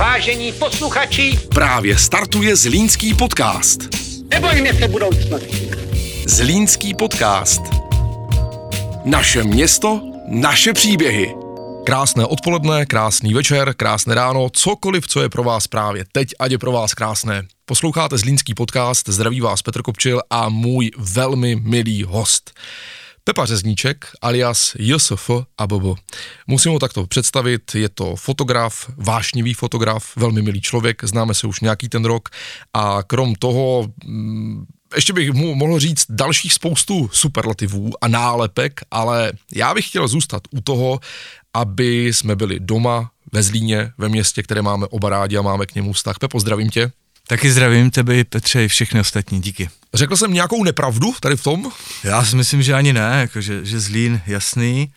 Vážení posluchači, Právě startuje Zlínský podcast. nebojme se budoucnosti. Zlínský podcast. Naše město, naše příběhy. Krásné odpoledne, krásný večer, krásné ráno, cokoliv, co je pro vás právě teď, ať je pro vás krásné. Posloucháte Zlínský podcast, zdraví vás Petr Kopčil a můj velmi milý host. Pepa Řezníček alias JSF a Bobo. Musím ho takto představit, je to fotograf, vášnivý fotograf, velmi milý člověk, známe se už nějaký ten rok a krom toho mm, ještě bych mu mohl říct dalších spoustu superlativů a nálepek, ale já bych chtěl zůstat u toho, aby jsme byli doma ve Zlíně, ve městě, které máme oba rádi a máme k němu vztah. Pepo, zdravím tě. Taky zdravím tebe, i Petře, i všechny ostatní, díky. Řekl jsem nějakou nepravdu tady v tom? Já si myslím, že ani ne, jako že, že Zlín, jasný.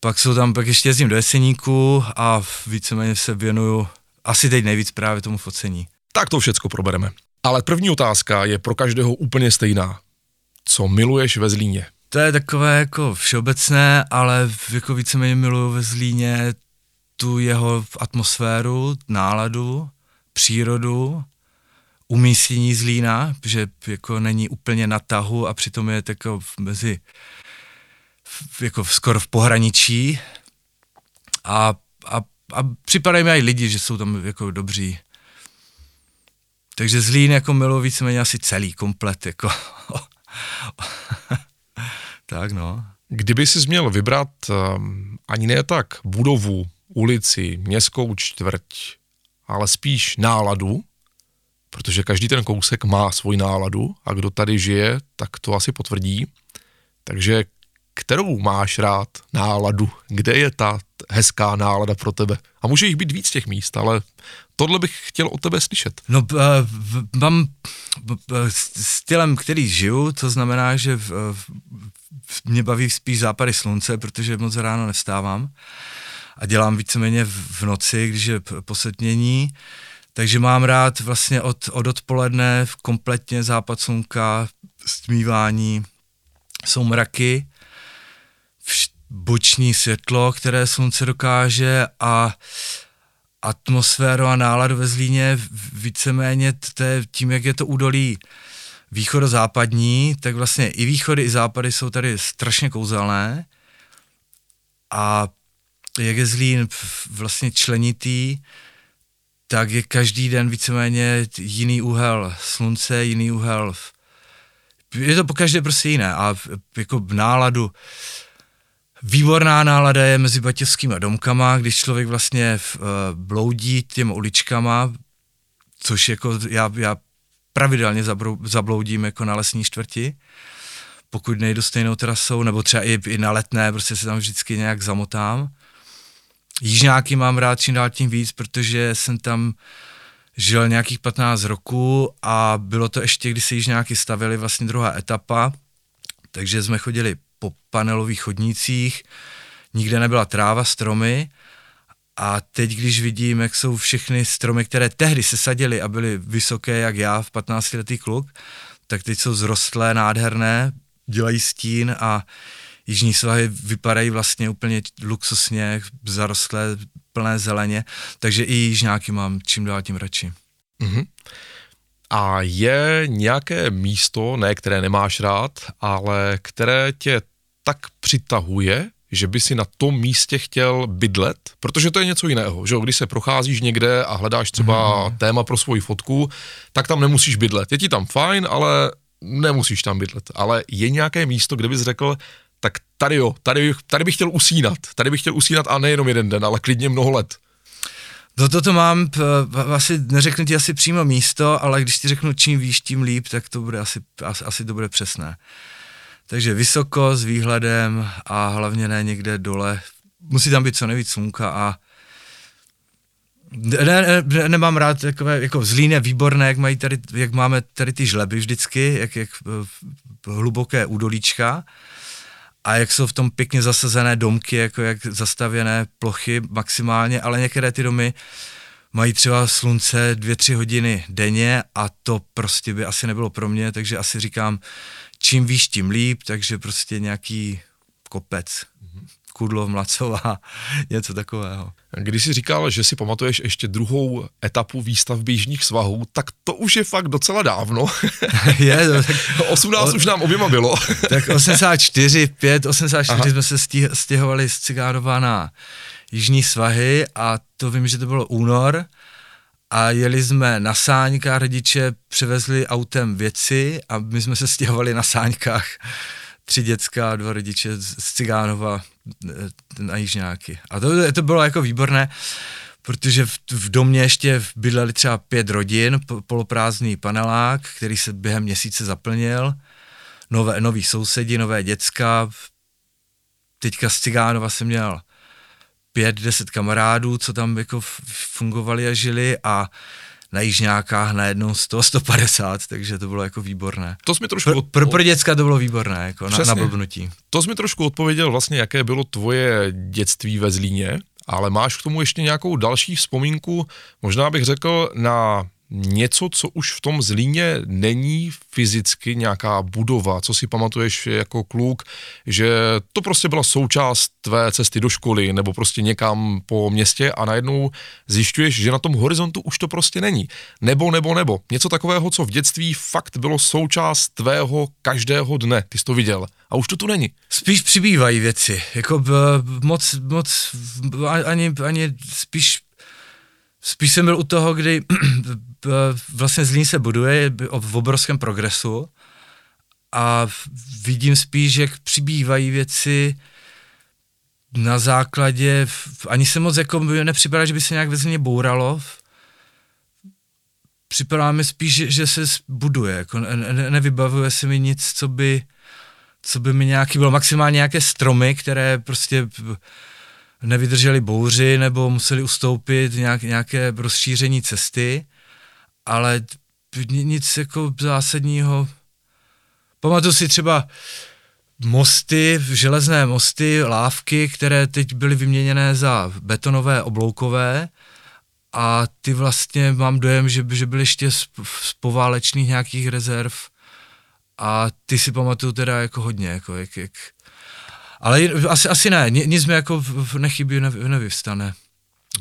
Pak jsou tam, pak ještě jezdím do Jeseníku a víceméně se věnuju asi teď nejvíc právě tomu focení. Tak to všecko probereme. Ale první otázka je pro každého úplně stejná. Co miluješ ve Zlíně? To je takové jako všeobecné, ale jako víceméně miluju ve Zlíně tu jeho atmosféru, náladu, přírodu, umístění Zlína, že jako není úplně na tahu a přitom je tako mezi jako skoro v pohraničí a, a, a připadají mi i lidi, že jsou tam jako dobří. Takže Zlín jako miluji víceméně asi celý, komplet, jako. tak no. Kdyby si měl vybrat um, ani ne tak budovu, ulici, městskou čtvrť, ale spíš náladu, protože každý ten kousek má svoji náladu a kdo tady žije, tak to asi potvrdí. Takže kterou máš rád náladu? Kde je ta hezká nálada pro tebe? A může jich být víc těch míst, ale tohle bych chtěl od tebe slyšet. No, b- mám b- s- stylem, který žiju, to znamená, že v, v, mě baví spíš západy slunce, protože moc ráno nevstávám a dělám víceméně v, v noci, když je posetnění, takže mám rád vlastně od, od odpoledne v kompletně západ slunka, stmívání, jsou mraky, boční světlo, které slunce dokáže a atmosféru a náladu ve Zlíně víceméně t- to je tím, jak je to údolí východozápadní, tak vlastně i východy, i západy jsou tady strašně kouzelné. A jak je Zlín vlastně členitý, tak je každý den víceméně jiný úhel slunce, jiný úhel je to po každé prostě jiné a jako náladu Výborná nálada je mezi batěvskými domkama, když člověk vlastně v, uh, bloudí těm uličkama, což jako já, já pravidelně zabrou, zabloudím jako na lesní čtvrti, pokud nejdu stejnou trasou, nebo třeba i, i na letné, prostě se tam vždycky nějak zamotám. Jižňáky mám rád čím dál tím víc, protože jsem tam žil nějakých 15 roků a bylo to ještě, když se jižňáky stavili, vlastně druhá etapa, takže jsme chodili po panelových chodnících, nikde nebyla tráva, stromy. A teď, když vidím, jak jsou všechny stromy, které tehdy se sadily a byly vysoké, jak já v 15 letý kluk, tak teď jsou zrostlé, nádherné, dělají stín a jižní svahy vypadají vlastně úplně luxusně, zarostlé, plné zeleně, takže i jižňáky mám čím dál tím radši. Mhm. A je nějaké místo, ne které nemáš rád, ale které tě tak přitahuje, že by si na tom místě chtěl bydlet? Protože to je něco jiného, že? Když se procházíš někde a hledáš třeba mm. téma pro svoji fotku, tak tam nemusíš bydlet. Je ti tam fajn, ale nemusíš tam bydlet. Ale je nějaké místo, kde bys řekl, tak tady jo, tady, bych- tady bych chtěl usínat. Tady bych chtěl usínat a nejenom jeden den, ale klidně mnoho let. No to to mám, p- asi neřeknu ti asi přímo místo, ale když ti řeknu čím výš, tím líp, tak to bude asi, asi, asi to bude přesné. Takže vysoko s výhledem a hlavně ne někde dole. Musí tam být co nejvíc slunka a ne, ne, ne, nemám rád takové, jako zlín je výborné, jak, mají tady, jak máme tady ty žleby vždycky, jak, jak eh, hluboké údolíčka a jak jsou v tom pěkně zasazené domky, jako jak zastavěné plochy maximálně, ale některé ty domy mají třeba slunce dvě, tři hodiny denně a to prostě by asi nebylo pro mě, takže asi říkám, čím výš, tím líp, takže prostě nějaký kopec. Kudlov, Mlacová, něco takového. Když jsi říkal, že si pamatuješ ještě druhou etapu výstavby jižních svahů, tak to už je fakt docela dávno. je, to, tak, 18 o, už nám oběma bylo. tak 84, 5, 84 Aha. jsme se stěhovali z Cigánova na jižní svahy a to vím, že to bylo únor a jeli jsme na sáňkách, rodiče převezli autem věci a my jsme se stěhovali na sáňkách tři děcka, dva rodiče z Cigánova eh, na Jižňáky. A to, to bylo jako výborné, protože v, v domě ještě bydleli třeba pět rodin, poloprázdný panelák, který se během měsíce zaplnil, nové, noví sousedi, nové děcka, teďka z Cigánova jsem měl pět, deset kamarádů, co tam jako fungovali a žili a na Jižňákách najednou 100, 150, takže to bylo jako výborné. To jsi mi trošku pro, pro, pro děcka to bylo výborné, jako na, na blbnutí. To jsi mi trošku odpověděl vlastně, jaké bylo tvoje dětství ve Zlíně, ale máš k tomu ještě nějakou další vzpomínku, možná bych řekl na něco, co už v tom Zlíně není fyzicky nějaká budova, co si pamatuješ jako kluk, že to prostě byla součást tvé cesty do školy nebo prostě někam po městě a najednou zjišťuješ, že na tom horizontu už to prostě není. Nebo, nebo, nebo. Něco takového, co v dětství fakt bylo součást tvého každého dne. Ty jsi to viděl. A už to tu není. Spíš přibývají věci. Jako moc, moc, ani, ani spíš Spíš jsem byl u toho, kdy vlastně Zlín se buduje v obrovském progresu a vidím spíš, jak přibývají věci na základě, ani se moc jako nepřipadá, že by se nějak ve Zlíně bouralo, připadá mi spíš, že, že se buduje, jako ne, ne, nevybavuje se mi nic, co by, co by mi nějaký, bylo maximálně nějaké stromy, které prostě nevydrželi bouři nebo museli ustoupit nějak, nějaké rozšíření cesty, ale nic jako zásadního. Pamatuju si třeba mosty, železné mosty, lávky, které teď byly vyměněné za betonové obloukové a ty vlastně mám dojem, že, že byly ještě z, z poválečných nějakých rezerv a ty si pamatuju teda jako hodně, jako jak, jak ale asi, asi ne, nic mi jako nechybí, nevyvstane.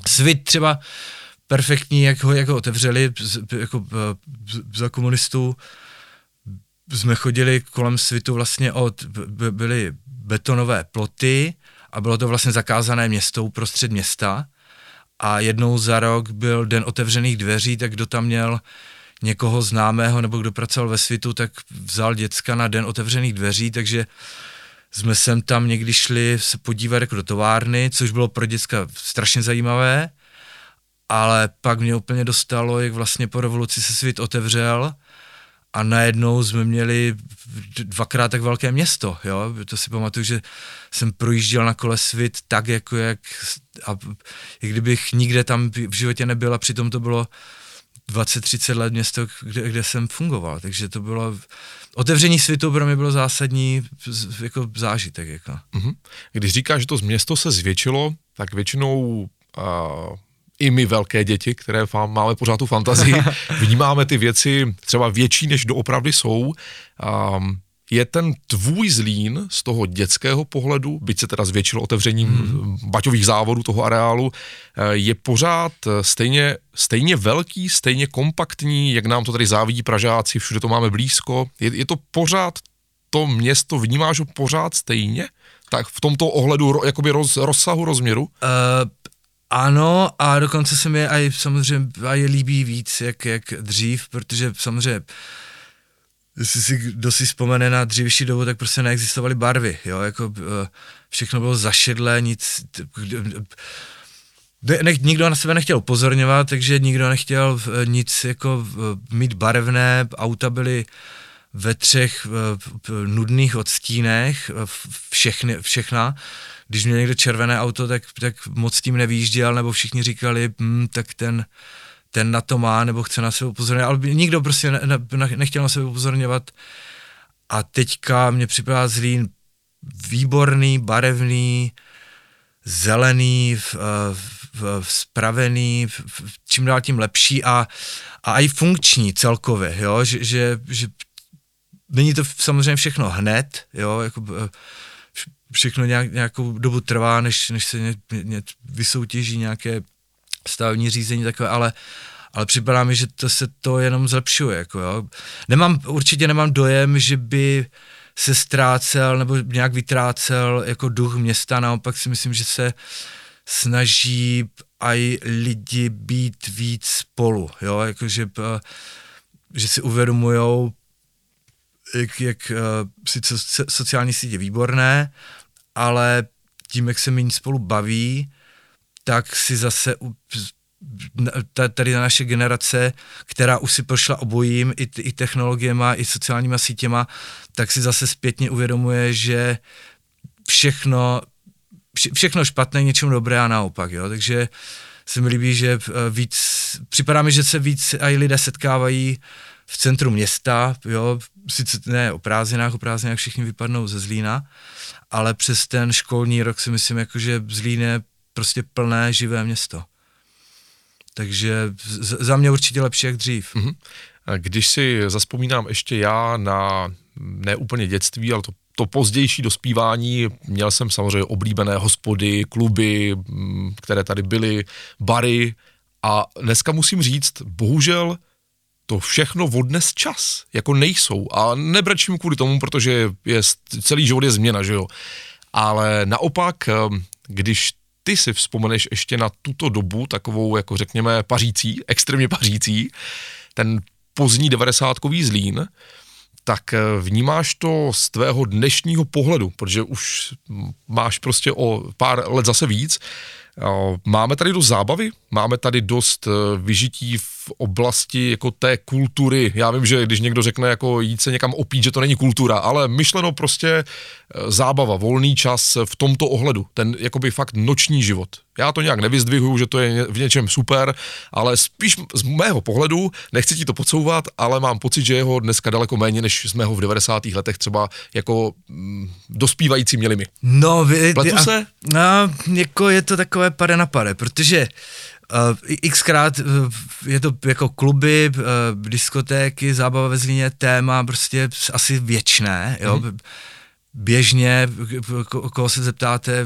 Svit třeba perfektní, jak ho, jak ho otevřeli, jako za komunistů. Jsme chodili kolem svitu vlastně od, byly betonové ploty a bylo to vlastně zakázané město uprostřed města. A jednou za rok byl den otevřených dveří, tak kdo tam měl někoho známého nebo kdo pracoval ve svitu, tak vzal děcka na den otevřených dveří, takže jsme sem tam někdy šli se podívat jako do továrny, což bylo pro děcka strašně zajímavé, ale pak mě úplně dostalo, jak vlastně po revoluci se svět otevřel a najednou jsme měli dvakrát tak velké město, jo, to si pamatuju, že jsem projížděl na kole svět tak, jako jak, a, jak kdybych nikde tam v životě nebyl a přitom to bylo 20-30 let město, kde, kde jsem fungoval, takže to bylo, otevření světu pro mě bylo zásadní jako zážitek. Jako. Mm-hmm. Když říkáš, že to město se zvětšilo, tak většinou uh, i my velké děti, které máme pořád tu fantazii, vnímáme ty věci třeba větší, než doopravdy jsou. Um, je ten tvůj zlín z toho dětského pohledu, byť se teda zvětšilo otevřením hmm. baťových závodů toho areálu, eh, je pořád eh, stejně, stejně velký, stejně kompaktní, jak nám to tady závidí Pražáci, všude to máme blízko. Je, je to pořád to město, vnímáš ho pořád stejně? Tak v tomto ohledu jakoby roz, rozsahu, rozměru? Uh, ano a dokonce se mi aj samozřejmě aj líbí víc, jak, jak dřív, protože samozřejmě jestli si kdo si vzpomene na dřívější dobu, tak prostě neexistovaly barvy, jo, jako eh, všechno bylo zašedlé, nic, ne, nikdo na sebe nechtěl upozorňovat, takže nikdo nechtěl eh, nic jako mít barevné, auta byly ve třech nudných odstínech, všechny, všechna. Když měl někdo červené auto, tak, tak moc tím nevýjížděl, nebo všichni říkali, hm, tak ten ten na to má nebo chce na sebe upozorňovat, ale nikdo prostě ne, ne, nechtěl na sebe upozorňovat. A teďka mě připadá Zlín výborný, barevný, zelený, v, v, v, spravený, v, v, čím dál tím lepší a, a i funkční celkově, jo, že, že, že není to samozřejmě všechno hned, jo, jako všechno nějak, nějakou dobu trvá, než, než se ně, ně, vysoutěží nějaké stavební řízení takové, ale, ale připadá mi, že to se to jenom zlepšuje. Jako jo. Nemám, určitě nemám dojem, že by se ztrácel nebo nějak vytrácel jako duch města, naopak si myslím, že se snaží aj lidi být víc spolu, jo, jakože že si uvědomujou, jak, jak sice sociální sítě výborné, ale tím, jak se méně spolu baví, tak si zase tady ta naše generace, která už si prošla obojím, i, i technologiema, i sociálníma sítěma, tak si zase zpětně uvědomuje, že všechno, vše, všechno špatné, něčemu dobré a naopak, jo, takže se mi líbí, že eh, víc, připadá mi, že se víc i lidé setkávají v centru města, jo, sice ne o prázdninách, o prázdninách všichni vypadnou ze Zlína, ale přes ten školní rok si myslím, jako, že Zlín je prostě plné živé město. Takže za mě určitě lepší jak dřív. Mm-hmm. Když si zaspomínám ještě já na neúplně dětství, ale to, to pozdější dospívání, měl jsem samozřejmě oblíbené hospody, kluby, mm, které tady byly, bary a dneska musím říct, bohužel to všechno odnes čas, jako nejsou a nebračím kvůli tomu, protože je, celý život je změna, že jo. Ale naopak, ehm, když ty si vzpomeneš ještě na tuto dobu, takovou jako řekněme pařící, extrémně pařící, ten pozdní devadesátkový zlín, tak eh, vnímáš to z tvého dnešního pohledu, protože už máš prostě o pár let zase víc, Máme tady dost zábavy, máme tady dost eh, vyžití v oblasti jako té kultury. Já vím, že když někdo řekne jako jít se někam opít, že to není kultura, ale myšleno prostě eh, zábava, volný čas v tomto ohledu, ten jakoby fakt noční život. Já to nějak nevyzdvihuju, že to je v něčem super, ale spíš z mého pohledu, nechci ti to podsouvat, ale mám pocit, že jeho dneska daleko méně, než jsme ho v 90. letech třeba jako mm, dospívající měli my. No, vy, Pletu a, se? No, jako je to takové pade na pade, protože Uh, xkrát uh, je to jako kluby, uh, diskotéky, zábava ve Zlíně, téma prostě asi věčné, jo. Mm. Běžně, ko, koho se zeptáte,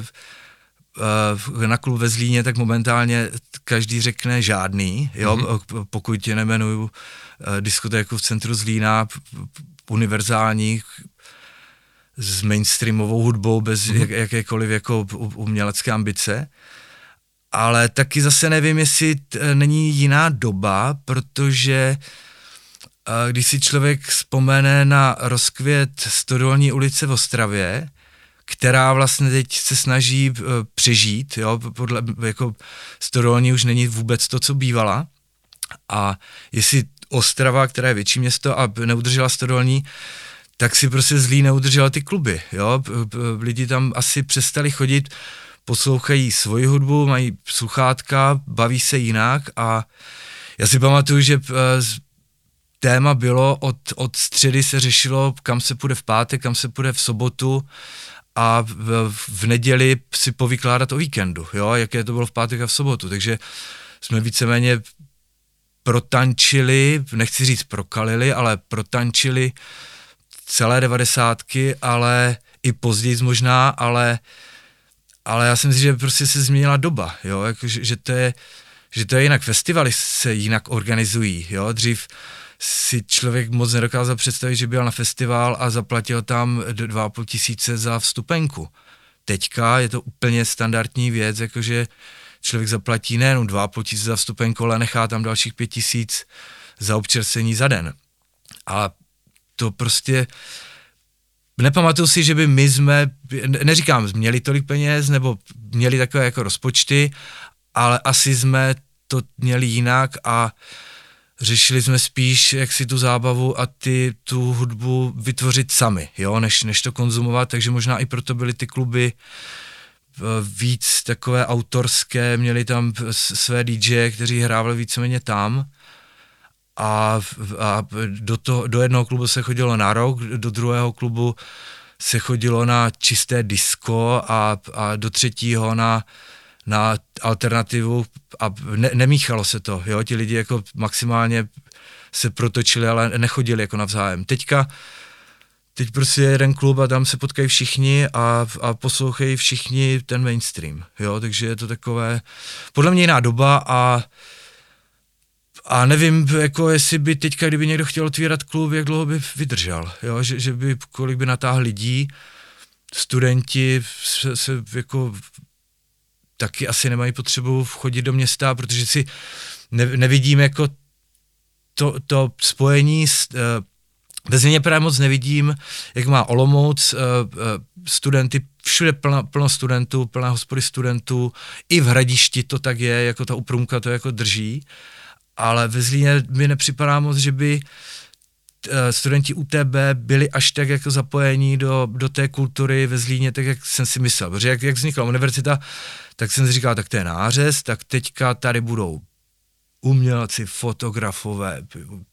uh, na klub ve Zlíně, tak momentálně každý řekne žádný, jo, mm-hmm. pokud tě nemenuju uh, diskotéku v centru Zlína, univerzální, s mainstreamovou hudbou, bez mm-hmm. jak, jakékoliv jako umělecké ambice. Ale taky zase nevím, jestli t, není jiná doba, protože uh, když si člověk vzpomene na rozkvět Stodolní ulice v Ostravě, která vlastně teď se snaží uh, přežít, jo, podle, jako Stodolní už není vůbec to, co bývala. A jestli Ostrava, která je větší město a neudržela Stodolní, tak si prostě zlý neudržela ty kluby, jo, lidi tam asi přestali chodit, poslouchají svoji hudbu, mají sluchátka, baví se jinak a já si pamatuju, že téma bylo, od, od středy se řešilo, kam se půjde v pátek, kam se půjde v sobotu a v, v neděli si povykládat o víkendu, jo, jaké to bylo v pátek a v sobotu, takže jsme víceméně protančili, nechci říct prokalili, ale protančili celé devadesátky, ale i později možná, ale, ale já si myslím, že prostě se změnila doba, jo, jako, že, že, to je, že to je jinak, festivaly se jinak organizují, jo, dřív si člověk moc nedokázal představit, že byl na festival a zaplatil tam 2,5 tisíce za vstupenku. Teďka je to úplně standardní věc, jakože člověk zaplatí nejenom 2,5 tisíce za vstupenku, ale nechá tam dalších 5 tisíc za občerstvení za den. A to prostě, nepamatuju si, že by my jsme, neříkám, měli tolik peněz, nebo měli takové jako rozpočty, ale asi jsme to měli jinak a řešili jsme spíš, jak si tu zábavu a ty, tu hudbu vytvořit sami, jo, než, než to konzumovat, takže možná i proto byly ty kluby eh, víc takové autorské, měli tam své DJ, kteří hrávali víceméně tam a, a do, to, do jednoho klubu se chodilo na rok, do druhého klubu se chodilo na čisté disco a, a do třetího na, na alternativu a ne, nemíchalo se to, jo, ti lidi jako maximálně se protočili, ale nechodili jako navzájem. Teďka teď prostě je jeden klub a tam se potkají všichni a, a poslouchají všichni ten mainstream, jo, takže je to takové, podle mě jiná doba a a nevím, jako jestli by teďka, kdyby někdo chtěl otvírat klub, jak dlouho by vydržel, jo, že, že by, kolik by natáhl lidí, studenti se, se jako taky asi nemají potřebu chodit do města, protože si ne, nevidím jako to, to spojení s, uh, ve Zlíně právě moc nevidím, jak má Olomouc, uh, uh, studenty, všude plno, plno studentů, plná hospody studentů, i v Hradišti to tak je, jako ta uprumka to jako drží, ale ve Zlíně mi nepřipadá moc, že by studenti UTB byli až tak jako zapojení do, do té kultury ve Zlíně, tak jak jsem si myslel. Protože jak, jak vznikla univerzita, tak jsem si říkal, tak to je nářez, tak teďka tady budou umělci, fotografové,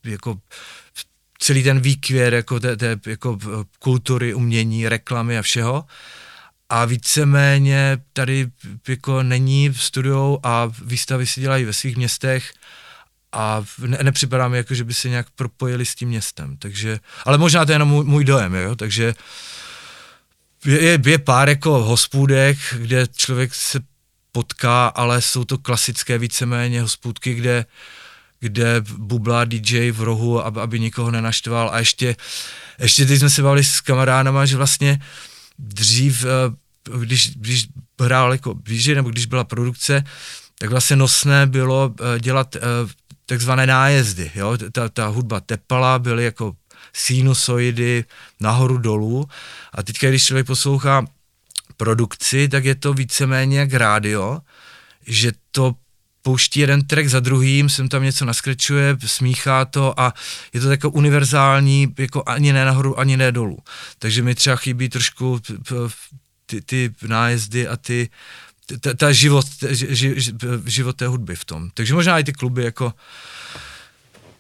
jako celý ten výkvěr jako, té, té, jako kultury, umění, reklamy a všeho. A víceméně tady jako není v studiu a výstavy si dělají ve svých městech a ne, nepřipadá mi jako, že by se nějak propojili s tím městem, takže, ale možná to je jenom můj, můj dojem, jo, takže je, je, je pár jako hospůdek, kde člověk se potká, ale jsou to klasické víceméně hospůdky, kde, kde bublá DJ v rohu, aby, aby nikoho nenaštval. A ještě, ještě teď jsme se bavili s kamarádama, že vlastně dřív, eh, když, když hrál jako DJ, nebo když byla produkce, tak vlastně nosné bylo eh, dělat eh, takzvané nájezdy, jo? Ta, ta hudba tepala, byly jako sinusoidy nahoru dolů a teďka, když člověk poslouchá produkci, tak je to víceméně jak rádio, že to pouští jeden track za druhým, sem tam něco naskrečuje, smíchá to a je to jako univerzální, jako ani ne nahoru, ani ne dolů. Takže mi třeba chybí trošku ty, ty nájezdy a ty, ta, ta život, ži, život té hudby v tom. Takže možná i ty kluby jako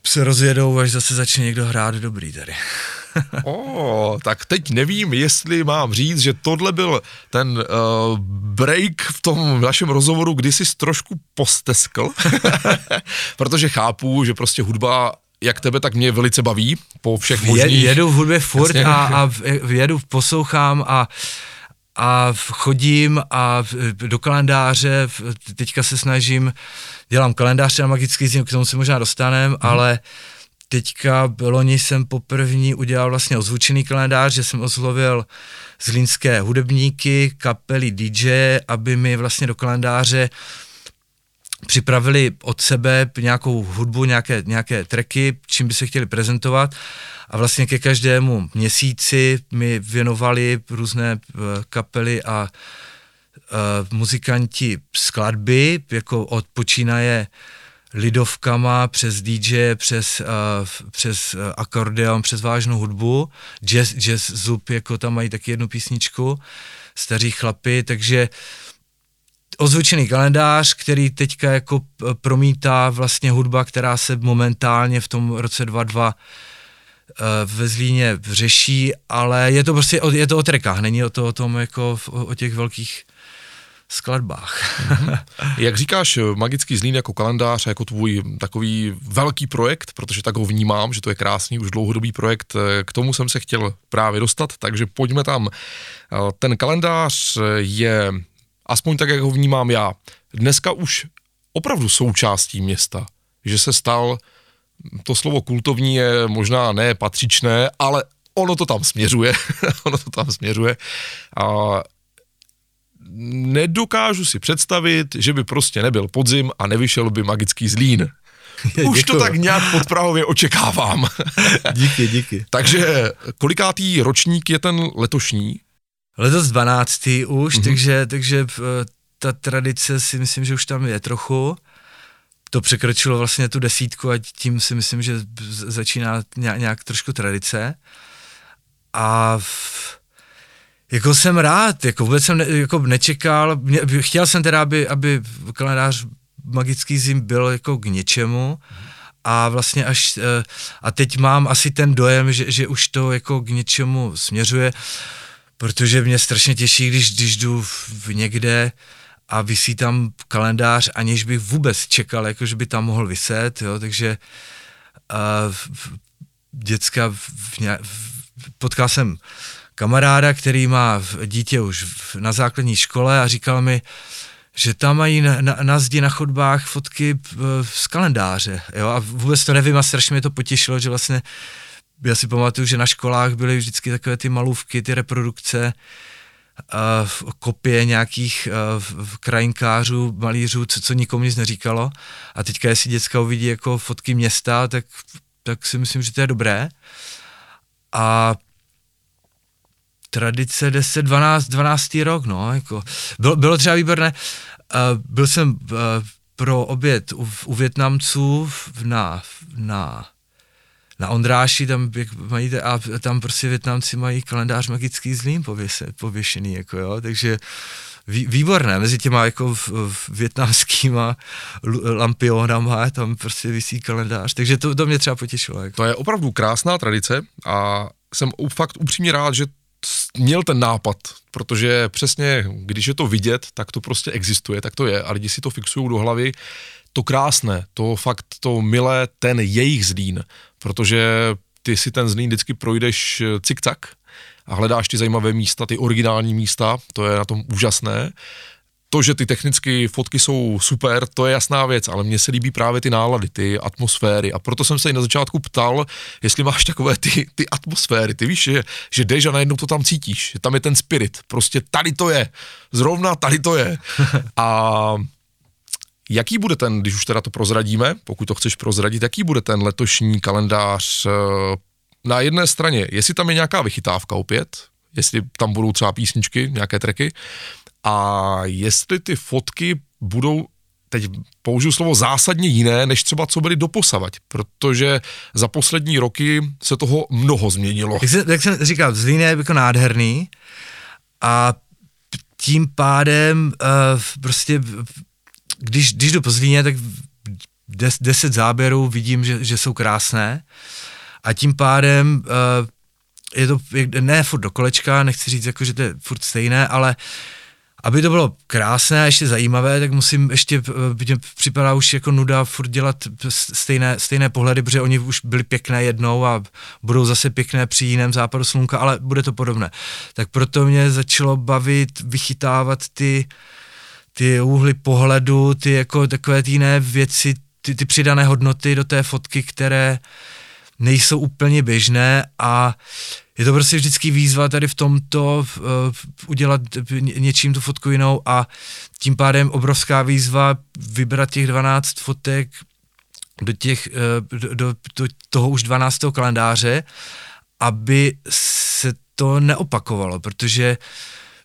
se rozjedou, až zase začne někdo hrát dobrý tady. oh, tak teď nevím, jestli mám říct, že tohle byl ten uh, break v tom našem rozhovoru, kdy jsi trošku posteskl, protože chápu, že prostě hudba jak tebe, tak mě velice baví po všech možných... Jedu v hudbě furt a, a jedu, poslouchám a a chodím a do kalendáře, teďka se snažím, dělám kalendář na magický zim, k tomu se možná dostanem, hmm. ale teďka loni jsem poprvé udělal vlastně ozvučený kalendář, že jsem oslovil zlínské hudebníky, kapely DJ, aby mi vlastně do kalendáře připravili od sebe nějakou hudbu, nějaké, nějaké tracky, čím by se chtěli prezentovat. A vlastně ke každému měsíci mi věnovali různé uh, kapely a uh, muzikanti skladby, jako od počínaje lidovkama, přes DJ, přes, uh, přes uh, akordeon, přes vážnou hudbu, jazz, jazz zub, jako tam mají taky jednu písničku, staří chlapy, takže ozvučený kalendář, který teďka jako promítá vlastně hudba, která se momentálně v tom roce 22 ve Zlíně řeší, ale je to prostě, je to o trekách, není o, to, o tom jako o, o těch velkých skladbách. Mm-hmm. Jak říkáš, Magický Zlín jako kalendář a jako tvůj takový velký projekt, protože tak ho vnímám, že to je krásný, už dlouhodobý projekt, k tomu jsem se chtěl právě dostat, takže pojďme tam. Ten kalendář je, aspoň tak, jak ho vnímám já, dneska už opravdu součástí města, že se stal to slovo kultovní je možná ne patřičné, ale ono to tam směřuje. ono to tam směřuje. A nedokážu si představit, že by prostě nebyl podzim a nevyšel by magický zlín. Už Děkuju. to tak nějak podprahově očekávám. díky, díky. Takže kolikátý ročník je ten letošní? Letos 12. už, mm-hmm. takže, takže eh, ta tradice si myslím, že už tam je trochu to překročilo vlastně tu desítku a tím si myslím, že začíná nějak, nějak trošku tradice. A v, jako jsem rád, jako vůbec jsem ne, jako nečekal, mě, chtěl jsem teda, aby, aby kalendář Magický zim byl jako k něčemu a vlastně až, eh, a teď mám asi ten dojem, že, že už to jako k něčemu směřuje, protože mě strašně těší, když, když jdu v někde, a vysí tam kalendář, aniž bych vůbec čekal, jako že by tam mohl vyset, jo, takže uh, děcka v, ně, potkal jsem kamaráda, který má dítě už na základní škole a říkal mi, že tam mají na, na, na zdi na chodbách fotky z kalendáře, jo, a vůbec to nevím a strašně mě to potěšilo, že vlastně já si pamatuju, že na školách byly vždycky takové ty malůvky, ty reprodukce, uh, kopie nějakých uh, krajinkářů, malířů, co, co nikomu nic neříkalo. A teďka, jestli děcka uvidí jako fotky města, tak, tak si myslím, že to je dobré. A tradice 10, 12, 12. rok, no, jako, bylo, bylo třeba výborné, uh, byl jsem uh, pro oběd u, u Větnamců na, na na Ondráši tam mají, a tam prostě Větnamci mají kalendář magický zlým pověse, pověšený, jako jo, takže vý, výborné, mezi těma jako v, v větnamskýma lampionama tam prostě vysí kalendář, takže to, to mě třeba potěšilo. Jako. To je opravdu krásná tradice a jsem fakt upřímně rád, že měl ten nápad, protože přesně, když je to vidět, tak to prostě existuje, tak to je a lidi si to fixují do hlavy. To krásné, to fakt to milé, ten jejich zlín, protože ty si ten zlín vždycky projdeš eh, cikcak a hledáš ty zajímavé místa, ty originální místa, to je na tom úžasné. To, že ty technické fotky jsou super, to je jasná věc, ale mně se líbí právě ty nálady, ty atmosféry a proto jsem se i na začátku ptal, jestli máš takové ty, ty atmosféry, ty víš, že, že jdeš a najednou to tam cítíš, že tam je ten spirit, prostě tady to je, zrovna tady to je. A Jaký bude ten, když už teda to prozradíme, pokud to chceš prozradit, jaký bude ten letošní kalendář eh, na jedné straně, jestli tam je nějaká vychytávka opět, jestli tam budou třeba písničky, nějaké treky, a jestli ty fotky budou teď použiju slovo zásadně jiné, než třeba co byly doposavať, protože za poslední roky se toho mnoho změnilo. Jak, se, jak jsem říkal, Zlín je jako nádherný a tím pádem uh, prostě když, když jdu po Zlíně, tak des, deset záběrů vidím, že, že jsou krásné a tím pádem uh, je to ne furt do kolečka, nechci říct jako, že to je furt stejné, ale aby to bylo krásné a ještě zajímavé, tak musím ještě, eh, mě připadá už jako nuda furt dělat stejné, stejné pohledy, protože oni už byli pěkné jednou a budou zase pěkné při jiném západu slunka, ale bude to podobné. Tak proto mě začalo bavit vychytávat ty uh, ty úhly pohledu, ty jako takové ty jiné věci, ty, ty přidané hodnoty do té fotky, které nejsou úplně běžné a je to prostě vždycky výzva tady v tomto uh, udělat něčím tu fotku jinou a tím pádem obrovská výzva vybrat těch 12 fotek do, těch, uh, do, do, do toho už 12. kalendáře, aby se to neopakovalo, protože uh,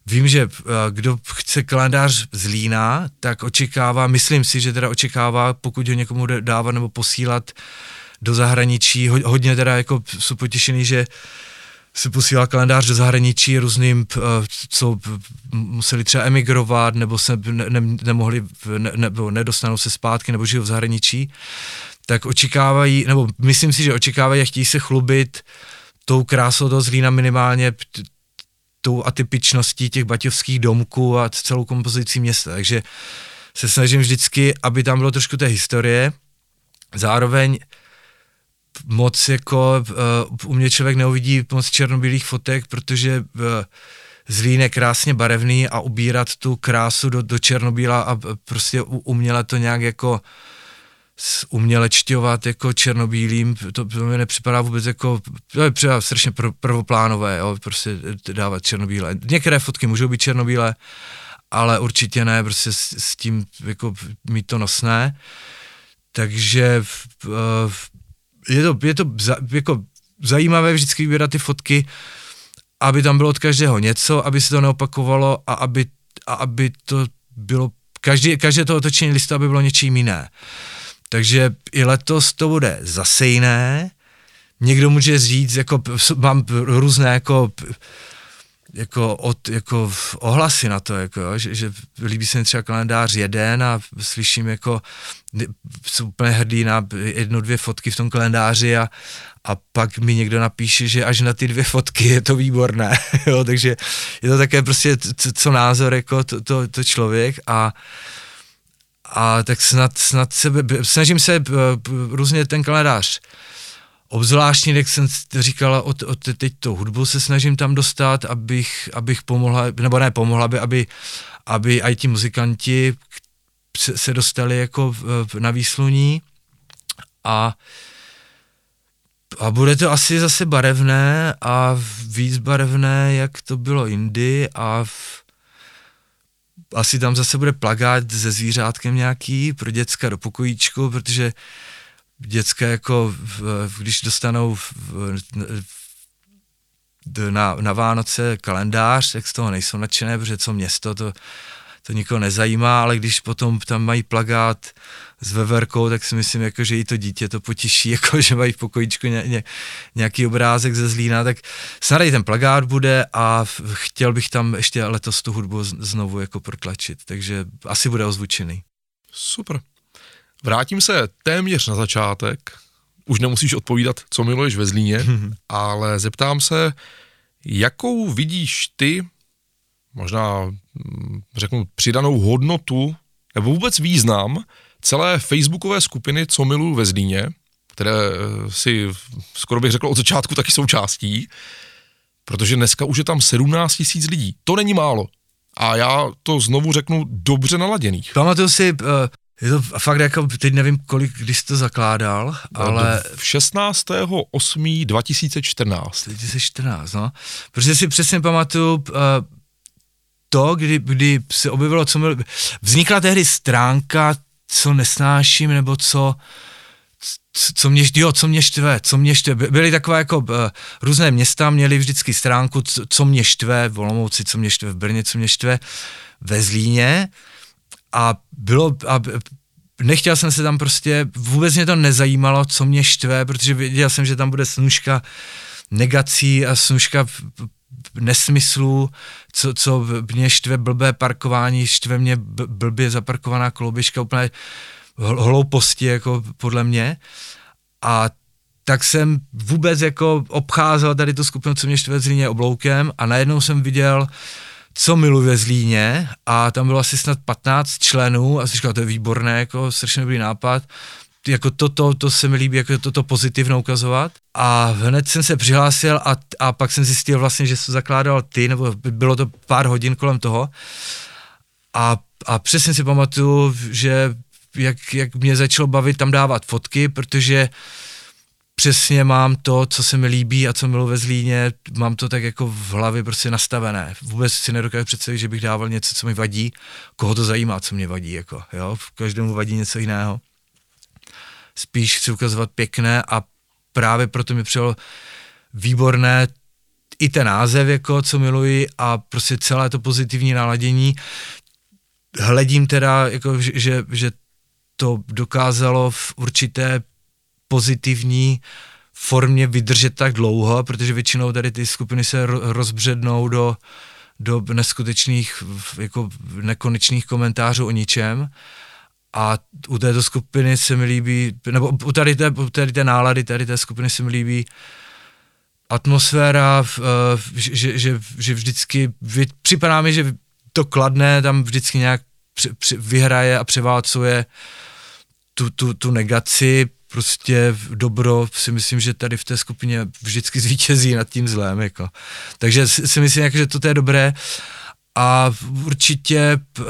Vím, že eh, kdo chce kalendář z Lína, tak očekává, myslím si, že teda očekává, pokud ho někomu dávat nebo posílat do zahraničí, hodně teda jako jsou potěšený, že se posílá kalendář do zahraničí různým, eh, co museli třeba emigrovat, nebo se ne, ne, nemohli, ne, nebo nedostanou se zpátky, nebo žijou v zahraničí, tak očekávají, nebo myslím si, že očekávají a chtějí se chlubit tou krásou toho zlína minimálně tou atypičností těch baťovských domků a celou kompozicí města. Takže se snažím vždycky, aby tam bylo trošku té historie, zároveň moc jako uh, u mě člověk neuvidí moc černobílých fotek, protože uh, Zlín je krásně barevný a ubírat tu krásu do, do černobíla a prostě uměle to nějak jako umělečťovat jako černobílým, to, to mi nepřipadá vůbec jako, to je připadá strašně pr- prvoplánové, jo, prostě dávat černobílé. Některé fotky můžou být černobílé, ale určitě ne, prostě s, s tím jako mít to nosné. Takže uh, je to, je to za, jako zajímavé vždycky vybírat ty fotky, aby tam bylo od každého něco, aby se to neopakovalo a aby, a aby to bylo, každý, každé to otočení listu, aby bylo něčím jiné. Takže i letos to bude zase jiné. Někdo může říct, jako mám různé jako jako, od, jako ohlasy na to, jako, že, že líbí se mi třeba kalendář jeden a slyším jako, jsou úplně hrdý na jednu, dvě fotky v tom kalendáři a, a pak mi někdo napíše, že až na ty dvě fotky je to výborné, jo, takže je to také prostě co názor jako to, to, to člověk a a tak snad, snad se, snažím se různě ten kalendář obzvláštně, jak jsem říkala, od, od teď to hudbu se snažím tam dostat, abych, abych pomohla, nebo ne pomohla, aby, aby, aby i ti muzikanti se, se dostali jako na výsluní. A a bude to asi zase barevné a víc barevné, jak to bylo jindy a v, asi tam zase bude plagát se zvířátkem nějaký pro děcka do pokojíčku, protože děcka jako, když dostanou v, v, na, na Vánoce kalendář, tak z toho nejsou nadšené, protože co město, to, to nikoho nezajímá, ale když potom tam mají plagát s veverkou, tak si myslím, jako, že i to dítě to potěší, jako, že mají v pokojíčku ně, ně, nějaký obrázek ze Zlína, tak snad i ten plagát bude a chtěl bych tam ještě letos tu hudbu znovu jako protlačit, takže asi bude ozvučený. Super. Vrátím se téměř na začátek. Už nemusíš odpovídat, co miluješ ve Zlíně, ale zeptám se, jakou vidíš ty, možná mm, řeknu přidanou hodnotu, nebo vůbec význam celé facebookové skupiny Co miluju ve Zlíně, které eh, si skoro bych řekl od začátku taky součástí, protože dneska už je tam 17 tisíc lidí. To není málo. A já to znovu řeknu dobře naladěných. Pamatuju si, uh, je to fakt jako, teď nevím, kolik, když jsi to zakládal, ale... V 16.8.2014. 2014, no. Protože si přesně pamatuju, to, kdy, kdy se objevilo, co mi... Vznikla tehdy stránka, co nesnáším, nebo co, co mě, jo, co mě štve, co mě štve. Byly takové jako uh, různé města, měly vždycky stránku, co, co mě štve, v Olomouci, co mě štve v Brně, co mě štve ve Zlíně a bylo, a nechtěl jsem se tam prostě, vůbec mě to nezajímalo, co mě štve, protože věděl jsem, že tam bude snužka negací a snužka nesmyslů, co, co mě štve blbé parkování, štve mě blbě zaparkovaná koloběžka, úplně hlouposti, jako podle mě. A tak jsem vůbec jako obcházel tady tu skupinu, co mě štve Zlíně obloukem a najednou jsem viděl, co miluji ve Zlíně a tam bylo asi snad 15 členů a si říkal, to je výborné, jako strašně dobrý nápad jako toto, to se mi líbí, jako toto pozitivno ukazovat. A hned jsem se přihlásil a, a pak jsem zjistil vlastně, že jsem zakládal ty, nebo bylo to pár hodin kolem toho. A, a přesně si pamatuju, že jak, jak mě začalo bavit tam dávat fotky, protože přesně mám to, co se mi líbí a co miluji ve Zlíně, mám to tak jako v hlavě prostě nastavené. Vůbec si nedokážu představit, že bych dával něco, co mi vadí, koho to zajímá, co mě vadí, jako, jo, každému vadí něco jiného spíš chci ukazovat pěkné a právě proto mi přijelo výborné i ten název, jako co miluji a prostě celé to pozitivní naladění. Hledím teda, jako, že, že, že to dokázalo v určité pozitivní formě vydržet tak dlouho, protože většinou tady ty skupiny se rozbřednou do, do neskutečných, jako nekonečných komentářů o ničem a u této skupiny se mi líbí, nebo u tady té, u tady té nálady, tady té skupiny se mi líbí atmosféra, že, že, že vždycky, připadá mi, že to kladné tam vždycky nějak při, při, vyhraje a převálcuje tu, tu, tu negaci, prostě dobro si myslím, že tady v té skupině vždycky zvítězí nad tím zlém, jako. Takže si myslím, jako, že to je dobré a určitě uh,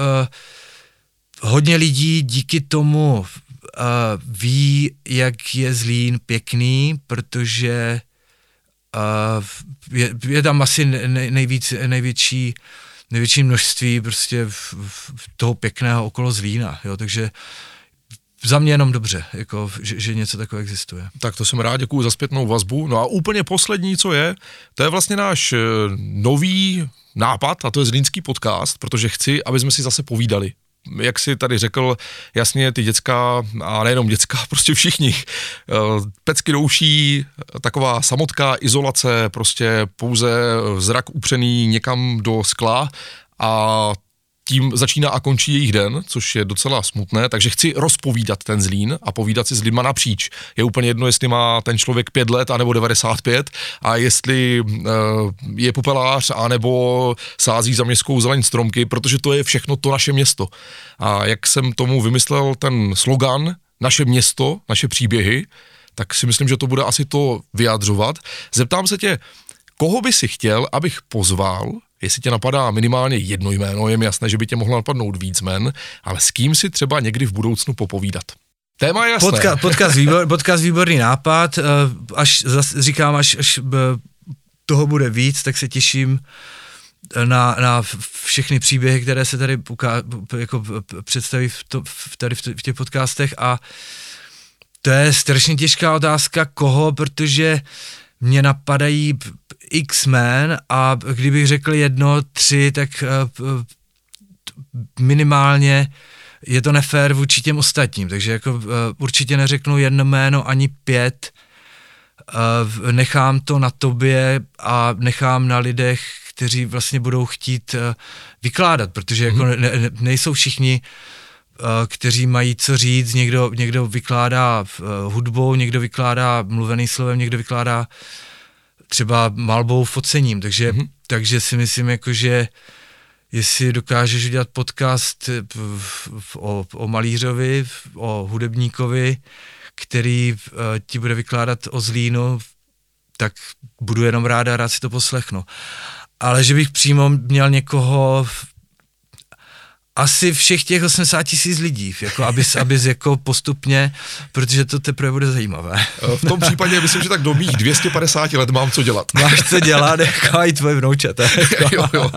hodně lidí díky tomu uh, ví, jak je Zlín pěkný, protože uh, je, je tam asi nej, nejvíc, největší, největší množství prostě v, v toho pěkného okolo Zlína, jo, takže za mě jenom dobře, jako, že, že něco takové existuje. Tak to jsem rád, děkuji za zpětnou vazbu. No a úplně poslední, co je, to je vlastně náš eh, nový nápad, a to je Zlínský podcast, protože chci, aby jsme si zase povídali jak si tady řekl, jasně ty děcka, a nejenom děcka, prostě všichni, eh, pecky douší, taková samotka, izolace, prostě pouze zrak upřený někam do skla a tím začíná a končí jejich den, což je docela smutné, takže chci rozpovídat ten zlín a povídat si s lidma napříč. Je úplně jedno, jestli má ten člověk 5 let anebo 95 a jestli uh, je popelář anebo sází za městskou zeleň stromky, protože to je všechno to naše město. A jak jsem tomu vymyslel ten slogan naše město, naše příběhy, tak si myslím, že to bude asi to vyjadřovat. Zeptám se tě, koho by si chtěl, abych pozval, jestli tě napadá minimálně jedno jméno, je mi jasné, že by tě mohlo napadnout víc men, ale s kým si třeba někdy v budoucnu popovídat. Téma je jasné. Podka, podcast, výbor, podcast výborný nápad, eh, až zas, říkám, až, až eh, toho bude víc, tak se těším na, na všechny příběhy, které se tady uká, jako představí v, to, v, tady v, v těch podcastech a to je strašně těžká otázka, koho, protože mě napadají X-Men a kdybych řekl jedno, tři, tak uh, minimálně je to nefér vůči těm ostatním, takže jako uh, určitě neřeknu jedno jméno ani pět, uh, nechám to na tobě a nechám na lidech, kteří vlastně budou chtít uh, vykládat, protože jako mhm. ne, ne, nejsou všichni uh, kteří mají co říct, někdo, někdo vykládá uh, hudbou, někdo vykládá mluvený slovem, někdo vykládá třeba malbou focením, takže, mm-hmm. takže si myslím, jako, že jestli dokážeš udělat podcast o, o malířovi, o hudebníkovi, který uh, ti bude vykládat o zlínu, tak budu jenom ráda, rád si to poslechnu. Ale že bych přímo měl někoho asi všech těch 80 tisíc lidí, jako abys, abys jako postupně, protože to teprve bude zajímavé. V tom případě myslím, že tak do mých 250 let mám co dělat. Máš co dělat, jako i tvoje vnoučata. Jako. jo, jo.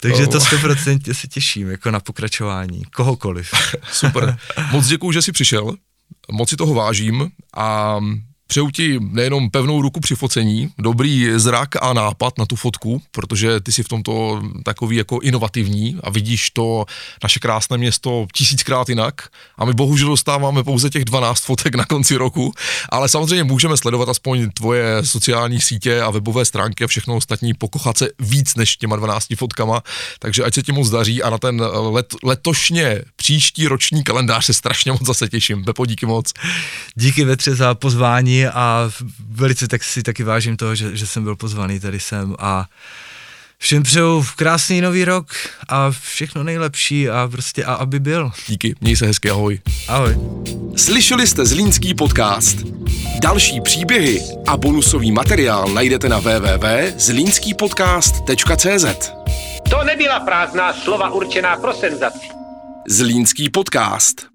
Takže to 100% se těším, jako na pokračování, kohokoliv. Super. Moc děkuju, že jsi přišel, moc si toho vážím a Přeju ti nejenom pevnou ruku při focení, dobrý zrak a nápad na tu fotku, protože ty jsi v tomto takový jako inovativní a vidíš to naše krásné město tisíckrát jinak a my bohužel dostáváme pouze těch 12 fotek na konci roku, ale samozřejmě můžeme sledovat aspoň tvoje sociální sítě a webové stránky a všechno ostatní, pokochat se víc než těma 12 fotkama, takže ať se ti moc daří a na ten let, letošně příští roční kalendář se strašně moc zase těším. Pepo, díky moc. Díky Vetře za pozvání a velice tak si taky vážím toho, že, že jsem byl pozvaný tady sem a všem přeju krásný nový rok a všechno nejlepší a prostě a aby byl. Díky, měj se hezky, ahoj. Ahoj. Slyšeli jste Zlínský podcast. Další příběhy a bonusový materiál najdete na www.zlínskýpodcast.cz To nebyla prázdná slova určená pro senzaci. Zlínský podcast.